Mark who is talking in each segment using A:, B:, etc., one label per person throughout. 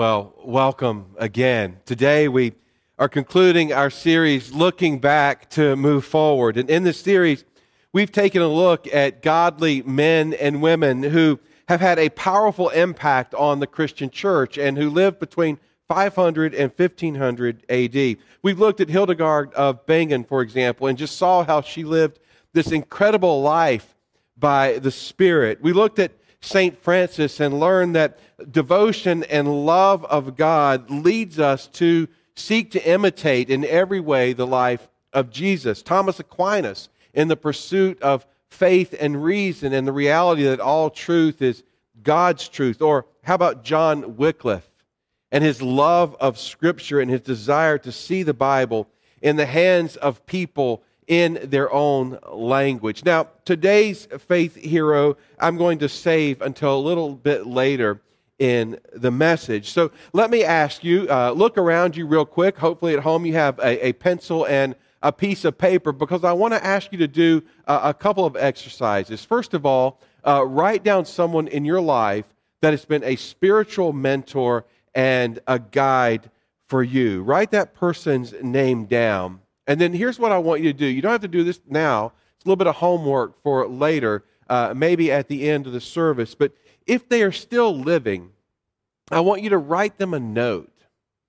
A: Well, welcome again. Today we are concluding our series looking back to move forward. And in this series, we've taken a look at godly men and women who have had a powerful impact on the Christian church and who lived between 500 and 1500 AD. We've looked at Hildegard of Bingen, for example, and just saw how she lived this incredible life by the Spirit. We looked at St. Francis and learn that devotion and love of God leads us to seek to imitate in every way the life of Jesus. Thomas Aquinas, in the pursuit of faith and reason and the reality that all truth is God's truth. Or how about John Wycliffe and his love of Scripture and his desire to see the Bible in the hands of people in their own language. Now, today's faith hero, I'm going to save until a little bit later in the message. So let me ask you uh, look around you real quick. Hopefully, at home, you have a, a pencil and a piece of paper because I want to ask you to do uh, a couple of exercises. First of all, uh, write down someone in your life that has been a spiritual mentor and a guide for you. Write that person's name down. And then here's what I want you to do. You don't have to do this now. It's a little bit of homework for later, uh, maybe at the end of the service. But if they are still living, I want you to write them a note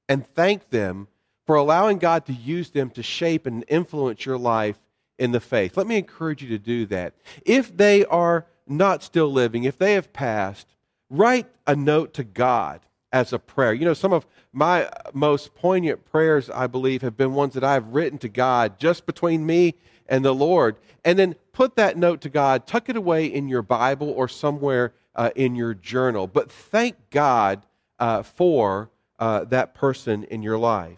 A: and thank them for allowing God to use them to shape and influence your life in the faith. Let me encourage you to do that. If they are not still living, if they have passed, write a note to God as a prayer. You know, some of my most poignant prayers, I believe, have been ones that I've written to God just between me and the Lord. And then put that note to God, tuck it away in your Bible or somewhere uh, in your journal. But thank God uh, for uh, that person in your life.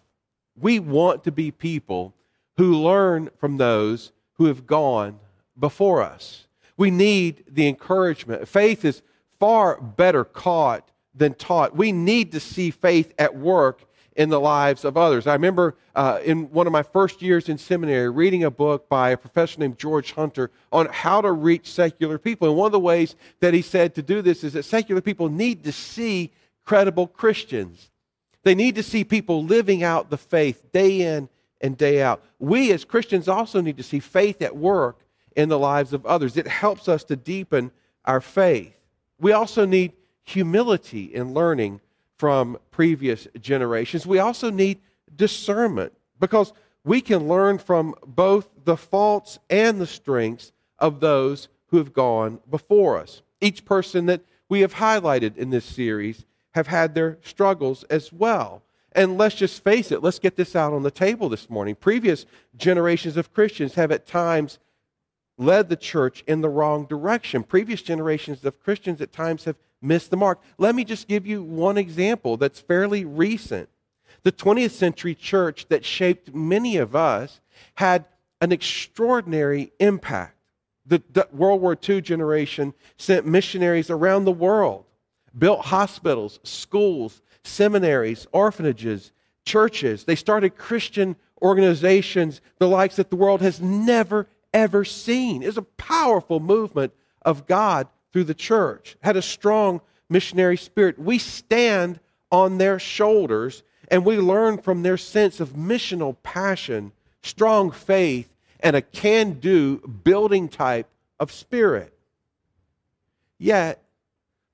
A: We want to be people who learn from those who have gone before us. We need the encouragement. Faith is far better caught than taught. We need to see faith at work in the lives of others. I remember uh, in one of my first years in seminary reading a book by a professor named George Hunter on how to reach secular people. And one of the ways that he said to do this is that secular people need to see credible Christians. They need to see people living out the faith day in and day out. We as Christians also need to see faith at work in the lives of others. It helps us to deepen our faith. We also need humility in learning from previous generations. We also need discernment because we can learn from both the faults and the strengths of those who have gone before us. Each person that we have highlighted in this series have had their struggles as well. And let's just face it, let's get this out on the table this morning. Previous generations of Christians have at times led the church in the wrong direction. Previous generations of Christians at times have missed the mark. Let me just give you one example that's fairly recent. The 20th century church that shaped many of us had an extraordinary impact. The, the World War II generation sent missionaries around the world, built hospitals, schools, seminaries, orphanages, churches. They started Christian organizations, the likes that the world has never, ever seen. It's a powerful movement of God through the church, had a strong missionary spirit. We stand on their shoulders and we learn from their sense of missional passion, strong faith, and a can do building type of spirit. Yet,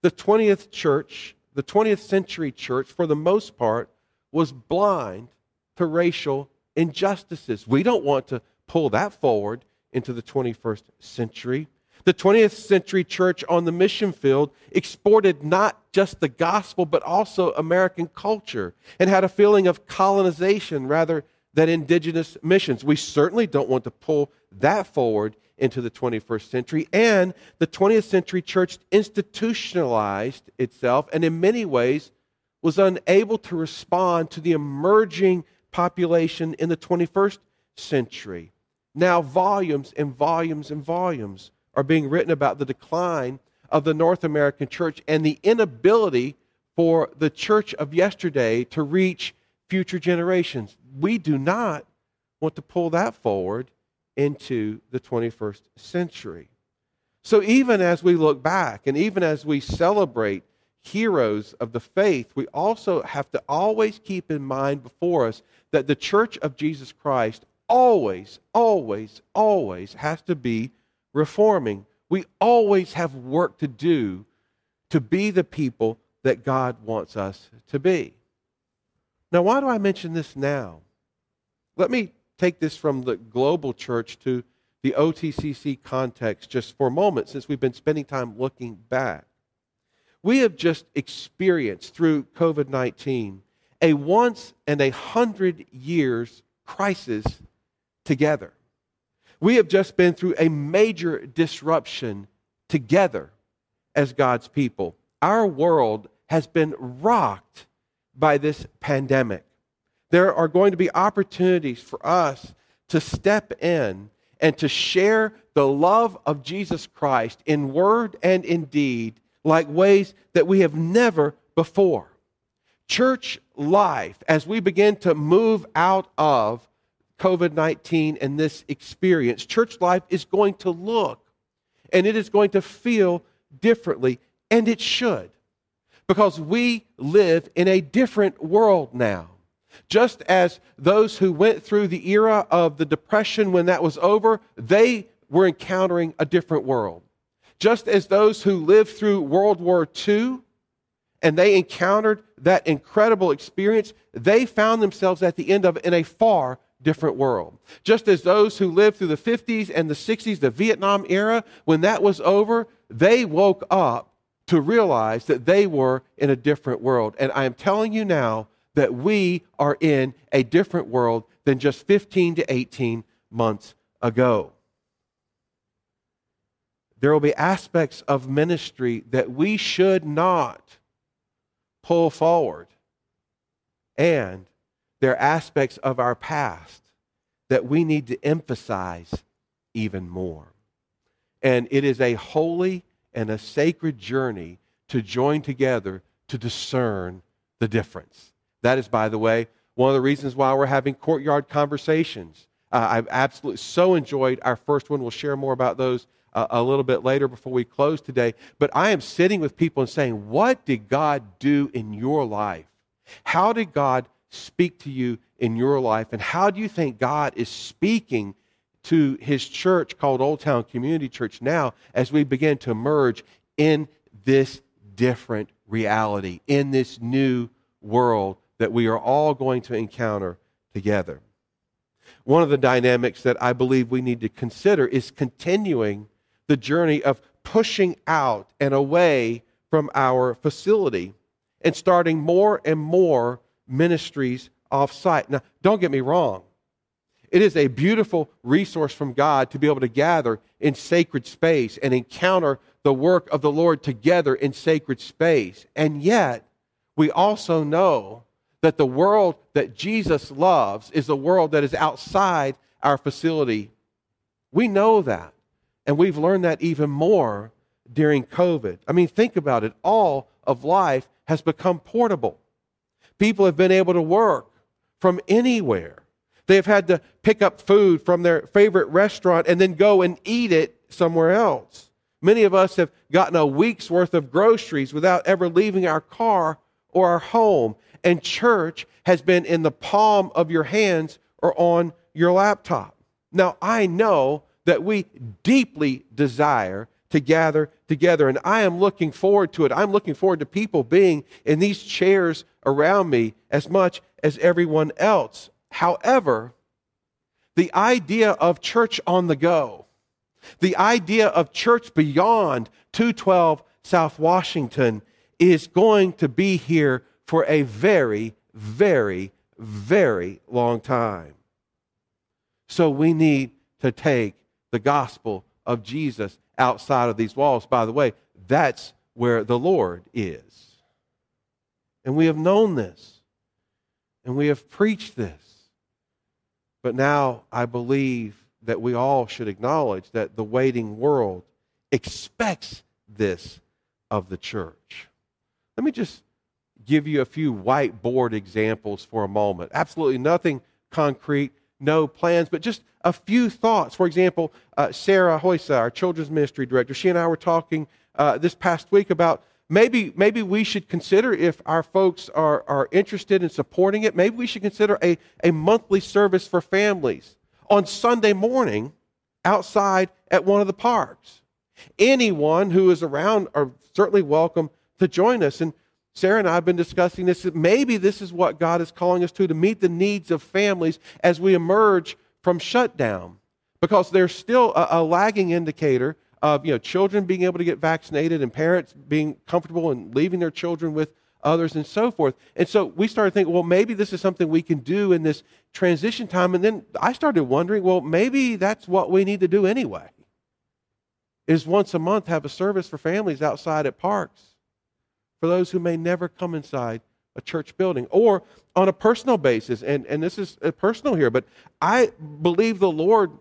A: the 20th church, the 20th century church, for the most part, was blind to racial injustices. We don't want to pull that forward into the 21st century. The 20th century church on the mission field exported not just the gospel, but also American culture and had a feeling of colonization rather than indigenous missions. We certainly don't want to pull that forward into the 21st century. And the 20th century church institutionalized itself and, in many ways, was unable to respond to the emerging population in the 21st century. Now, volumes and volumes and volumes are being written about the decline of the North American church and the inability for the church of yesterday to reach future generations. We do not want to pull that forward into the 21st century. So, even as we look back and even as we celebrate heroes of the faith, we also have to always keep in mind before us that the church of Jesus Christ always, always, always has to be reforming. We always have work to do to be the people that God wants us to be. Now, why do I mention this now? Let me take this from the global church to the OTCC context just for a moment, since we've been spending time looking back. We have just experienced through COVID 19 a once and a hundred years crisis together. We have just been through a major disruption together as God's people. Our world has been rocked by this pandemic. There are going to be opportunities for us to step in and to share the love of Jesus Christ in word and in deed like ways that we have never before. Church life, as we begin to move out of COVID 19 and this experience, church life is going to look and it is going to feel differently, and it should, because we live in a different world now. Just as those who went through the era of the Depression, when that was over, they were encountering a different world. Just as those who lived through World War II and they encountered that incredible experience, they found themselves at the end of in a far different world. Just as those who lived through the 50s and the 60s, the Vietnam era, when that was over, they woke up to realize that they were in a different world. And I am telling you now that we are in a different world than just 15 to 18 months ago. There will be aspects of ministry that we should not pull forward. And there are aspects of our past that we need to emphasize even more. And it is a holy and a sacred journey to join together to discern the difference. That is, by the way, one of the reasons why we're having courtyard conversations. Uh, I've absolutely so enjoyed our first one. We'll share more about those uh, a little bit later before we close today. But I am sitting with people and saying, What did God do in your life? How did God speak to you in your life? And how do you think God is speaking to his church called Old Town Community Church now as we begin to merge in this different reality, in this new world that we are all going to encounter together? One of the dynamics that I believe we need to consider is continuing the journey of pushing out and away from our facility and starting more and more ministries off site. Now, don't get me wrong. It is a beautiful resource from God to be able to gather in sacred space and encounter the work of the Lord together in sacred space. And yet, we also know that the world that Jesus loves is the world that is outside our facility. We know that. And we've learned that even more during COVID. I mean, think about it. All of life has become portable. People have been able to work from anywhere. They have had to pick up food from their favorite restaurant and then go and eat it somewhere else. Many of us have gotten a week's worth of groceries without ever leaving our car or our home. And church has been in the palm of your hands or on your laptop. Now, I know that we deeply desire to gather together. And I am looking forward to it. I'm looking forward to people being in these chairs around me as much as everyone else. However, the idea of church on the go, the idea of church beyond 212 South Washington is going to be here for a very, very, very long time. So we need to take the gospel of Jesus outside of these walls. By the way, that's where the Lord is. And we have known this, and we have preached this. But now I believe that we all should acknowledge that the waiting world expects this of the church. Let me just give you a few whiteboard examples for a moment. Absolutely nothing concrete, no plans, but just a few thoughts. For example, uh, Sarah Hoysa, our children's ministry director, she and I were talking uh, this past week about maybe, maybe we should consider if our folks are, are interested in supporting it, maybe we should consider a, a monthly service for families on Sunday morning outside at one of the parks. Anyone who is around are certainly welcome to join us. And Sarah and I have been discussing this. Maybe this is what God is calling us to, to meet the needs of families as we emerge from shutdown. Because there's still a, a lagging indicator of you know, children being able to get vaccinated and parents being comfortable and leaving their children with others and so forth. And so we started thinking, well, maybe this is something we can do in this transition time. And then I started wondering, well, maybe that's what we need to do anyway. Is once a month have a service for families outside at parks for those who may never come inside a church building or on a personal basis. And, and this is personal here, but I believe the Lord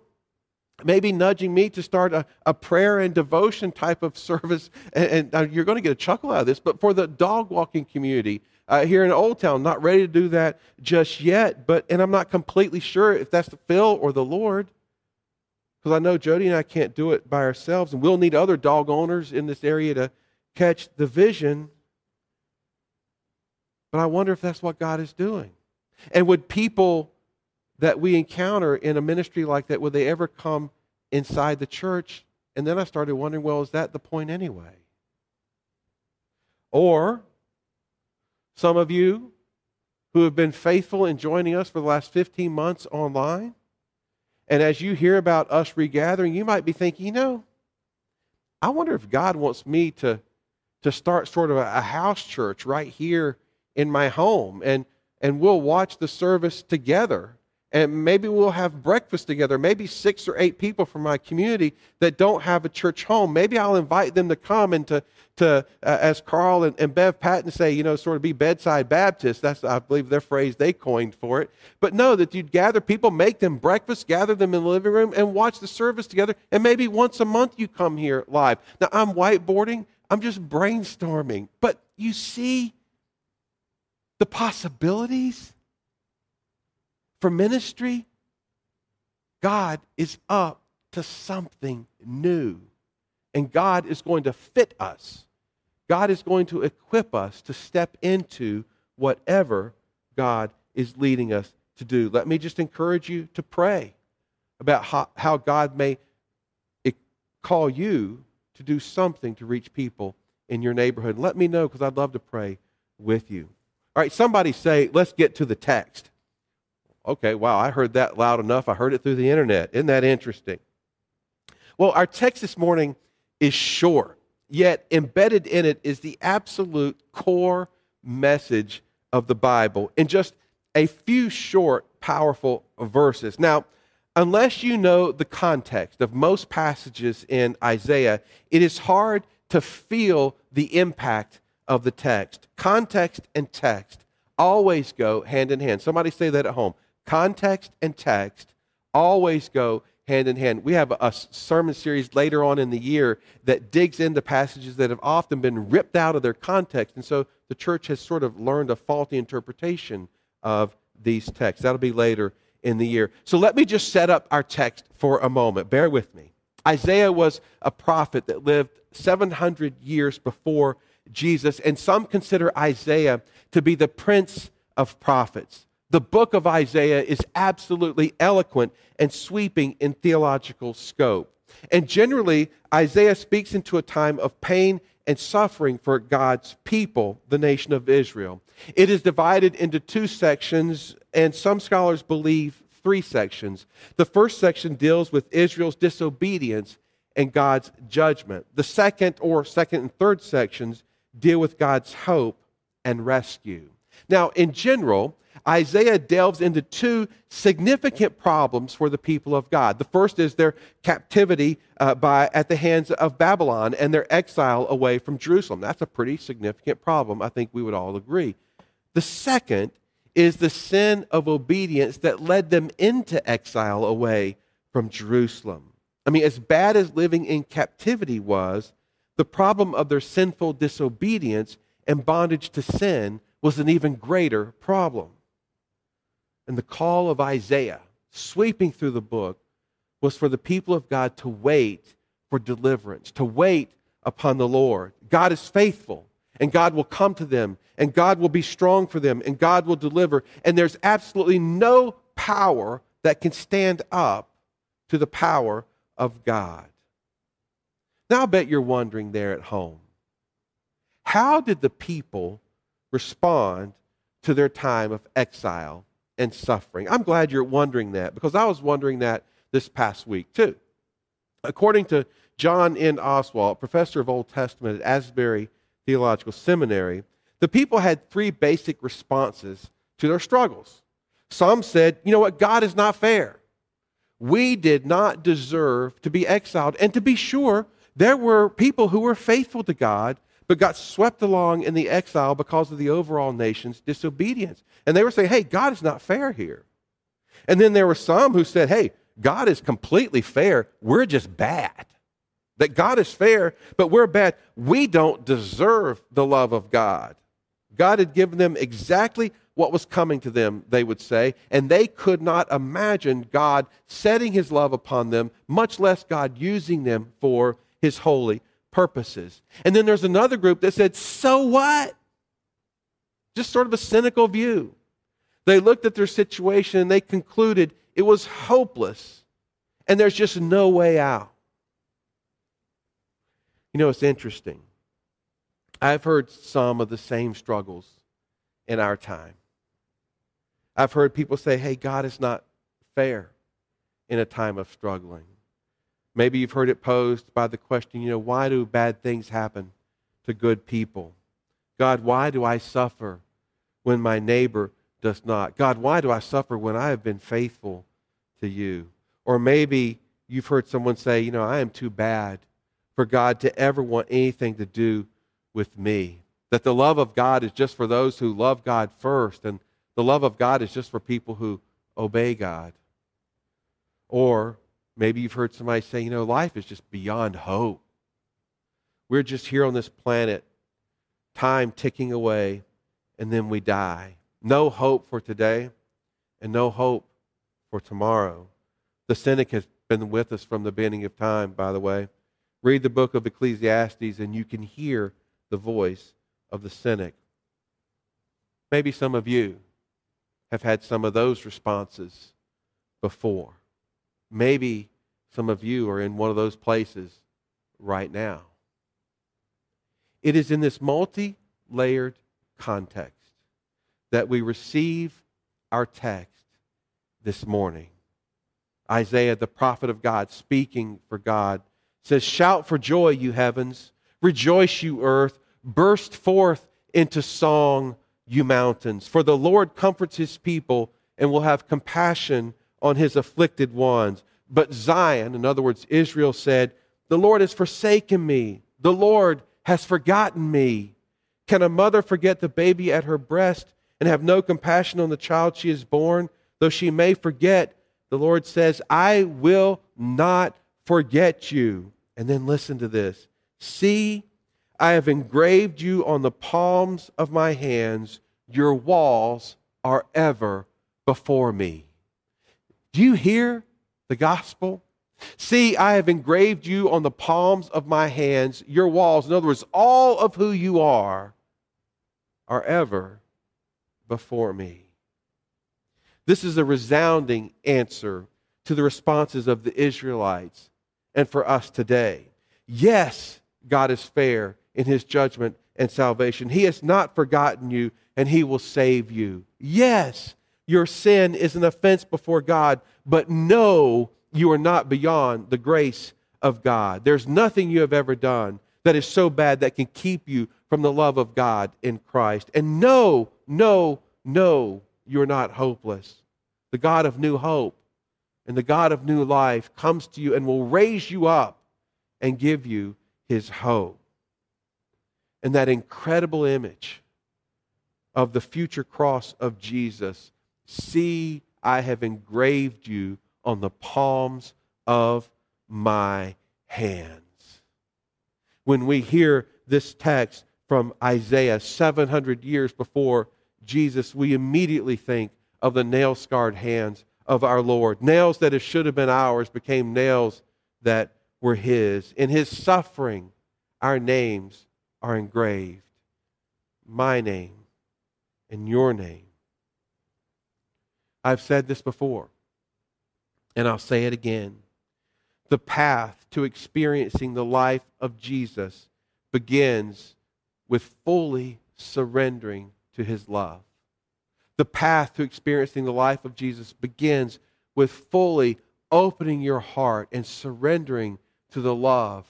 A: maybe nudging me to start a, a prayer and devotion type of service. And, and you're going to get a chuckle out of this, but for the dog walking community uh, here in Old Town, not ready to do that just yet. But and I'm not completely sure if that's the Phil or the Lord, because I know Jody and I can't do it by ourselves, and we'll need other dog owners in this area to catch the vision. But I wonder if that's what God is doing. And would people that we encounter in a ministry like that, would they ever come inside the church? And then I started wondering, well, is that the point anyway? Or some of you who have been faithful in joining us for the last 15 months online, and as you hear about us regathering, you might be thinking, you know, I wonder if God wants me to, to start sort of a, a house church right here in my home, and, and we'll watch the service together and maybe we'll have breakfast together. Maybe six or eight people from my community that don't have a church home. Maybe I'll invite them to come and to, to uh, as Carl and, and Bev Patton say, you know, sort of be bedside baptist That's, I believe, their phrase they coined for it. But no, that you'd gather people, make them breakfast, gather them in the living room, and watch the service together. And maybe once a month you come here live. Now, I'm whiteboarding, I'm just brainstorming. But you see the possibilities? for ministry, God is up to something new. And God is going to fit us. God is going to equip us to step into whatever God is leading us to do. Let me just encourage you to pray about how, how God may call you to do something to reach people in your neighborhood. Let me know because I'd love to pray with you. All right, somebody say, let's get to the text. Okay, wow, I heard that loud enough. I heard it through the internet. Isn't that interesting? Well, our text this morning is short, yet embedded in it is the absolute core message of the Bible in just a few short, powerful verses. Now, unless you know the context of most passages in Isaiah, it is hard to feel the impact of the text. Context and text always go hand in hand. Somebody say that at home. Context and text always go hand in hand. We have a sermon series later on in the year that digs into passages that have often been ripped out of their context. And so the church has sort of learned a faulty interpretation of these texts. That'll be later in the year. So let me just set up our text for a moment. Bear with me. Isaiah was a prophet that lived 700 years before Jesus, and some consider Isaiah to be the prince of prophets the book of Isaiah is absolutely eloquent and sweeping in theological scope. And generally, Isaiah speaks into a time of pain and suffering for God's people, the nation of Israel. It is divided into two sections, and some scholars believe three sections. The first section deals with Israel's disobedience and God's judgment. The second or second and third sections deal with God's hope and rescue. Now, in general, Isaiah delves into two significant problems for the people of God. The first is their captivity uh, by, at the hands of Babylon and their exile away from Jerusalem. That's a pretty significant problem. I think we would all agree. The second is the sin of obedience that led them into exile away from Jerusalem. I mean, as bad as living in captivity was, the problem of their sinful disobedience and bondage to sin was an even greater problem. And the call of Isaiah, sweeping through the book, was for the people of God to wait for deliverance, to wait upon the Lord. God is faithful. and God will come to them, and God will be strong for them, and God will deliver. And there's absolutely no power that can stand up to the power of God. Now, I bet you're wondering there at home how did the people respond to their time of exile and suffering? I'm glad you're wondering that because I was wondering that this past week too. According to John N. Oswalt, professor of Old Testament at Asbury Theological Seminary, the people had three basic responses to their struggles. Some said, you know what, God is not fair. We did not deserve to be exiled. And to be sure, there were people who were faithful to God, but got swept along in the exile because of the overall nation's disobedience. And they were saying, hey, God is not fair here. And then there were some who said, hey, God is completely fair. We're just bad. That God is fair, but we're bad. We don't deserve the love of God. God had given them exactly what was coming to them, they would say, and they could not imagine God setting his love upon them, much less God using them for his holy purposes. And then there's another group that said, So what? Just sort of a cynical view. They looked at their situation and they concluded it was hopeless and there's just no way out. You know, it's interesting. I've heard some of the same struggles in our time. I've heard people say, hey, God is not fair in a time of struggling. Maybe you've heard it posed by the question, you know, why do bad things happen to good people? God, why do I suffer when my neighbor does not? God, why do I suffer when I have been faithful to you? Or maybe you've heard someone say, you know, I am too bad for God to ever want anything to do with me. That the love of God is just for those who love God first, and the love of God is just for people who obey God. Or maybe you've heard somebody say, you know, life is just beyond hope. We're just here on this planet, time ticking away, and then we die. No hope for today, and no hope for tomorrow. The cynic has been with us from the beginning of time, by the way. Read the book of Ecclesiastes, and you can hear the voice of the cynic. Maybe some of you have had some of those responses before. Maybe some of you are in one of those places right now. It is in this multi layered context that we receive our text this morning. Isaiah, the prophet of God, speaking for God, says, Shout for joy, you heavens. Rejoice, you earth. Burst forth into song, you mountains. For the Lord comforts his people and will have compassion on his afflicted ones. But Zion, in other words, Israel said, The Lord has forsaken me. The Lord has forgotten me. Can a mother forget the baby at her breast and have no compassion on the child she has born? Though she may forget, the Lord says, I will not forget you. And then listen to this See, I have engraved you on the palms of my hands. Your walls are ever before me. Do you hear the gospel? See, I have engraved you on the palms of my hands, your walls. In other words, all of who you are are ever before me. This is a resounding answer to the responses of the Israelites and for us today. Yes, God is fair in his judgment and salvation. He has not forgotten you and he will save you. Yes, your sin is an offense before God, but no, you are not beyond the grace of God. There's nothing you have ever done that is so bad that can keep you from the love of God in Christ. And no, no, no, you're not hopeless. The God of new hope and the God of new life comes to you and will raise you up and give you his hope. And that incredible image of the future cross of Jesus see, I have engraved you on the palms of my hands. When we hear this text from Isaiah 700 years before Jesus, we immediately think of the nail scarred hands of our Lord. Nails that should have been ours became nails that were His. In His suffering, our names are engraved. my name and your name. I've said this before, and I'll say it again. The path to experiencing the life of Jesus begins with fully surrendering to his love. The path to experiencing the life of Jesus begins with fully opening your heart and surrendering to the love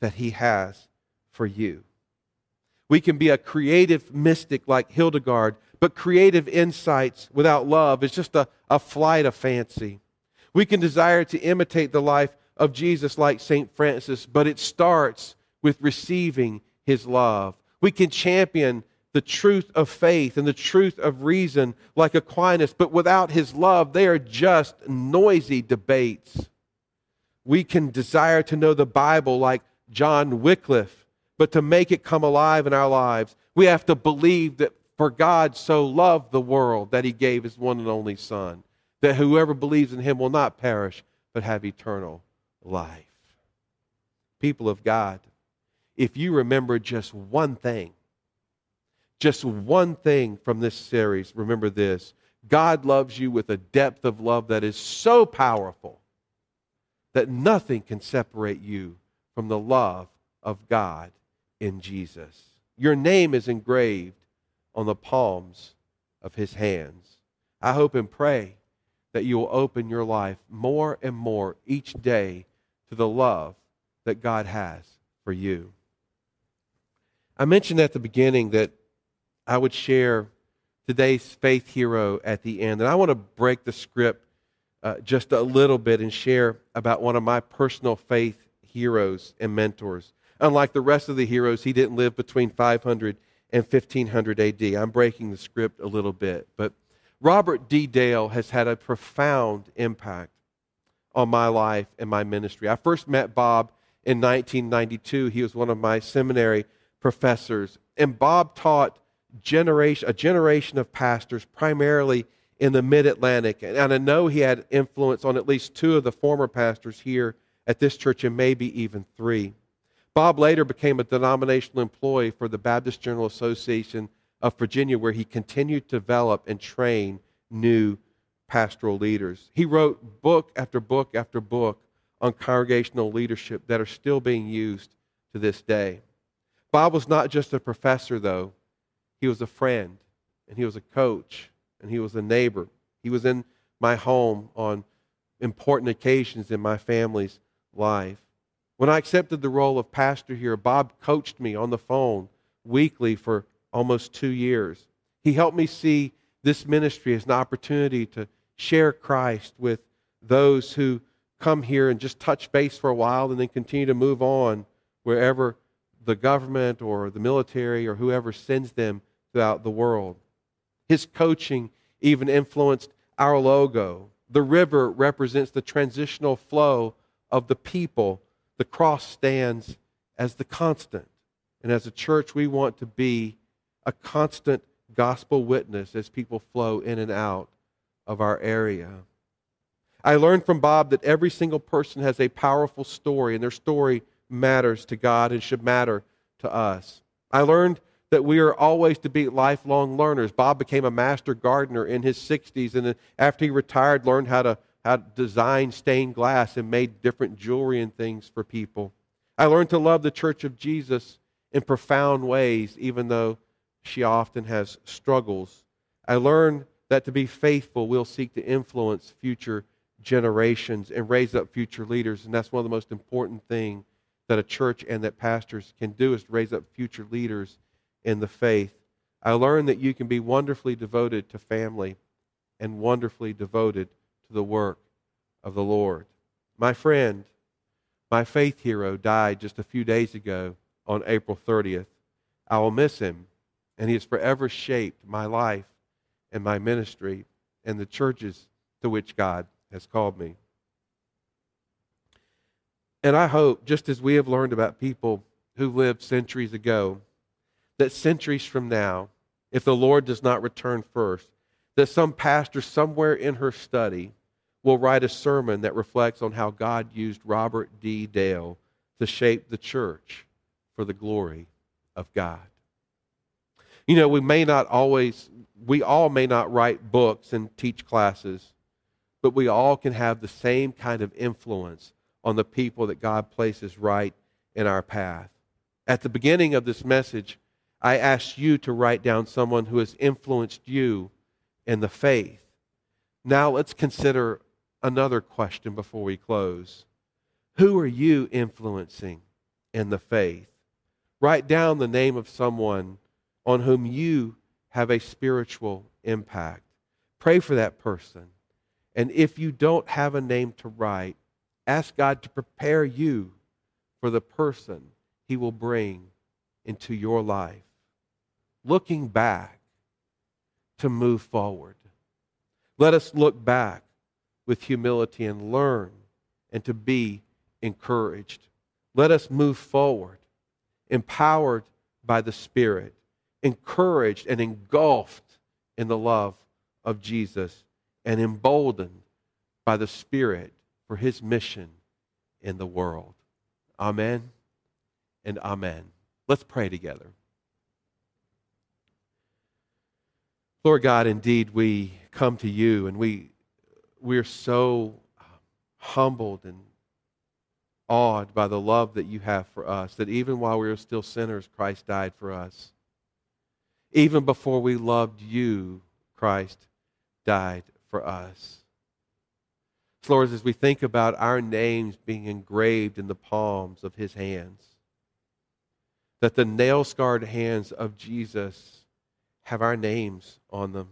A: that he has for you. We can be a creative mystic like Hildegard, but creative insights without love is just a, a flight of fancy. We can desire to imitate the life of Jesus like St. Francis, but it starts with receiving his love. We can champion the truth of faith and the truth of reason like Aquinas, but without his love, they are just noisy debates. We can desire to know the Bible like John Wycliffe, but to make it come alive in our lives, we have to believe that for God so loved the world that he gave his one and only Son, that whoever believes in him will not perish, but have eternal life. People of God, if you remember just one thing, just one thing from this series, remember this God loves you with a depth of love that is so powerful that nothing can separate you from the love of God in Jesus. Your name is engraved on the palms of his hands. I hope and pray that you will open your life more and more each day to the love that God has for you. I mentioned at the beginning that I would share today's faith hero at the end. And I want to break the script uh, just a little bit and share about one of my personal faith heroes and mentors. Unlike the rest of the heroes, he didn't live between 500 and 1500 AD. I'm breaking the script a little bit. But Robert D. Dale has had a profound impact on my life and my ministry. I first met Bob in 1992. He was one of my seminary professors. And Bob taught generation, a generation of pastors, primarily in the mid Atlantic. And I know he had influence on at least two of the former pastors here at this church, and maybe even three. Bob later became a denominational employee for the Baptist General Association of Virginia, where he continued to develop and train new pastoral leaders. He wrote book after book after book on congregational leadership that are still being used to this day. Bob was not just a professor, though. He was a friend, and he was a coach, and he was a neighbor. He was in my home on important occasions in my family's life. When I accepted the role of pastor here, Bob coached me on the phone weekly for almost two years. He helped me see this ministry as an opportunity to share Christ with those who come here and just touch base for a while and then continue to move on wherever the government or the military or whoever sends them throughout the world. His coaching even influenced our logo. The river represents the transitional flow of the people. The cross stands as the constant. And as a church, we want to be a constant gospel witness as people flow in and out of our area. I learned from Bob that every single person has a powerful story, and their story matters to God and should matter to us. I learned that we are always to be lifelong learners. Bob became a master gardener in his 60s, and after he retired, learned how to, how to design stained glass and made different jewelry and things for people. I learned to love the Church of Jesus in profound ways, even though she often has struggles. I learned that to be faithful, we'll seek to influence future generations and raise up future leaders, and that's one of the most important things that a church and that pastors can do is to raise up future leaders in the faith. I learned that you can be wonderfully devoted to family and wonderfully devoted the work of the Lord. My friend, my faith hero, died just a few days ago on April 30th. I will miss him, and he has forever shaped my life and my ministry and the churches to which God has called me. And I hope, just as we have learned about people who lived centuries ago, that centuries from now, if the Lord does not return first, that some pastor somewhere in her study will write a sermon that reflects on how God used Robert D. Dale to shape the church for the glory of God. You know, we may not always, we all may not write books and teach classes, but we all can have the same kind of influence on the people that God places right in our path. At the beginning of this message, I asked you to write down someone who has influenced you in the faith. Now let's consider another question before we close. Who are you influencing in the faith? Write down the name of someone on whom you have a spiritual impact. Pray for that person. And if you don't have a name to write, ask God to prepare you for the person he will bring into your life. Looking back to move forward. Let us look back with humility and learn and to be encouraged. Let us move forward, empowered by the Spirit, encouraged and engulfed in the love of Jesus, and emboldened by the Spirit for his mission in the world. Amen and amen. Let's pray together. Lord God, indeed, we come to you and we, we're so um, humbled and awed by the love that you have for us, that even while we were still sinners, Christ died for us. Even before we loved you, Christ died for us. So Lord, as we think about our names being engraved in the palms of his hands, that the nail scarred hands of Jesus have our names on them.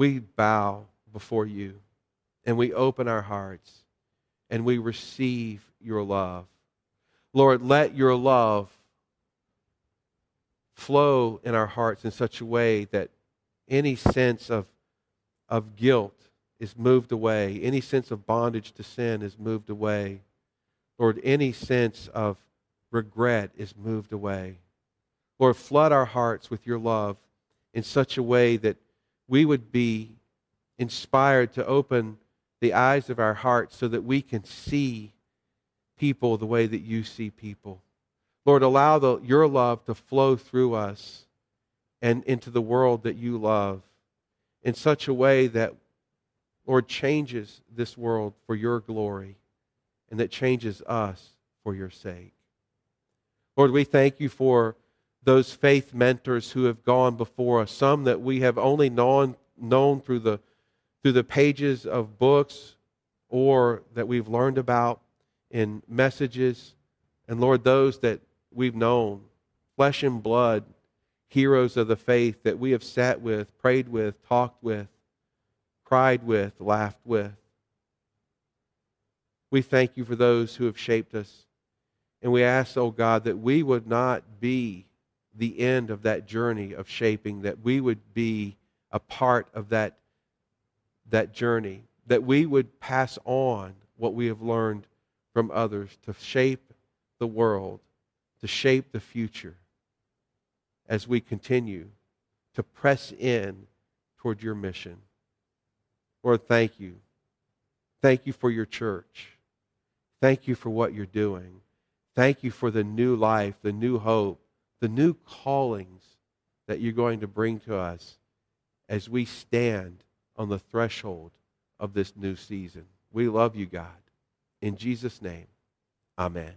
A: We bow before you and we open our hearts and we receive your love. Lord, let your love flow in our hearts in such a way that any sense of, of guilt is moved away, any sense of bondage to sin is moved away. Lord, any sense of regret is moved away. Lord, flood our hearts with your love in such a way that we would be inspired to open the eyes of our hearts so that we can see people the way that you see people. Lord, allow the, your love to flow through us and into the world that you love in such a way that, Lord, changes this world for your glory and that changes us for your sake. Lord, we thank you for those faith mentors who have gone before us, some that we have only known, known through the through the pages of books or that we've learned about in messages. And Lord, those that we've known, flesh and blood, heroes of the faith that we have sat with, prayed with, talked with, cried with, laughed with. We thank you for those who have shaped us. And we ask, oh God, that we would not be the end of that journey of shaping, that we would be a part of that that journey, that we would pass on what we have learned from others to shape the world, to shape the future as we continue to press in toward your mission. Lord, thank you. Thank you for your church. Thank you for what you're doing. Thank you for the new life, the new hope, the new callings that you're going to bring to us as we stand on the threshold of this new season. We love you, God. In Jesus' name, amen.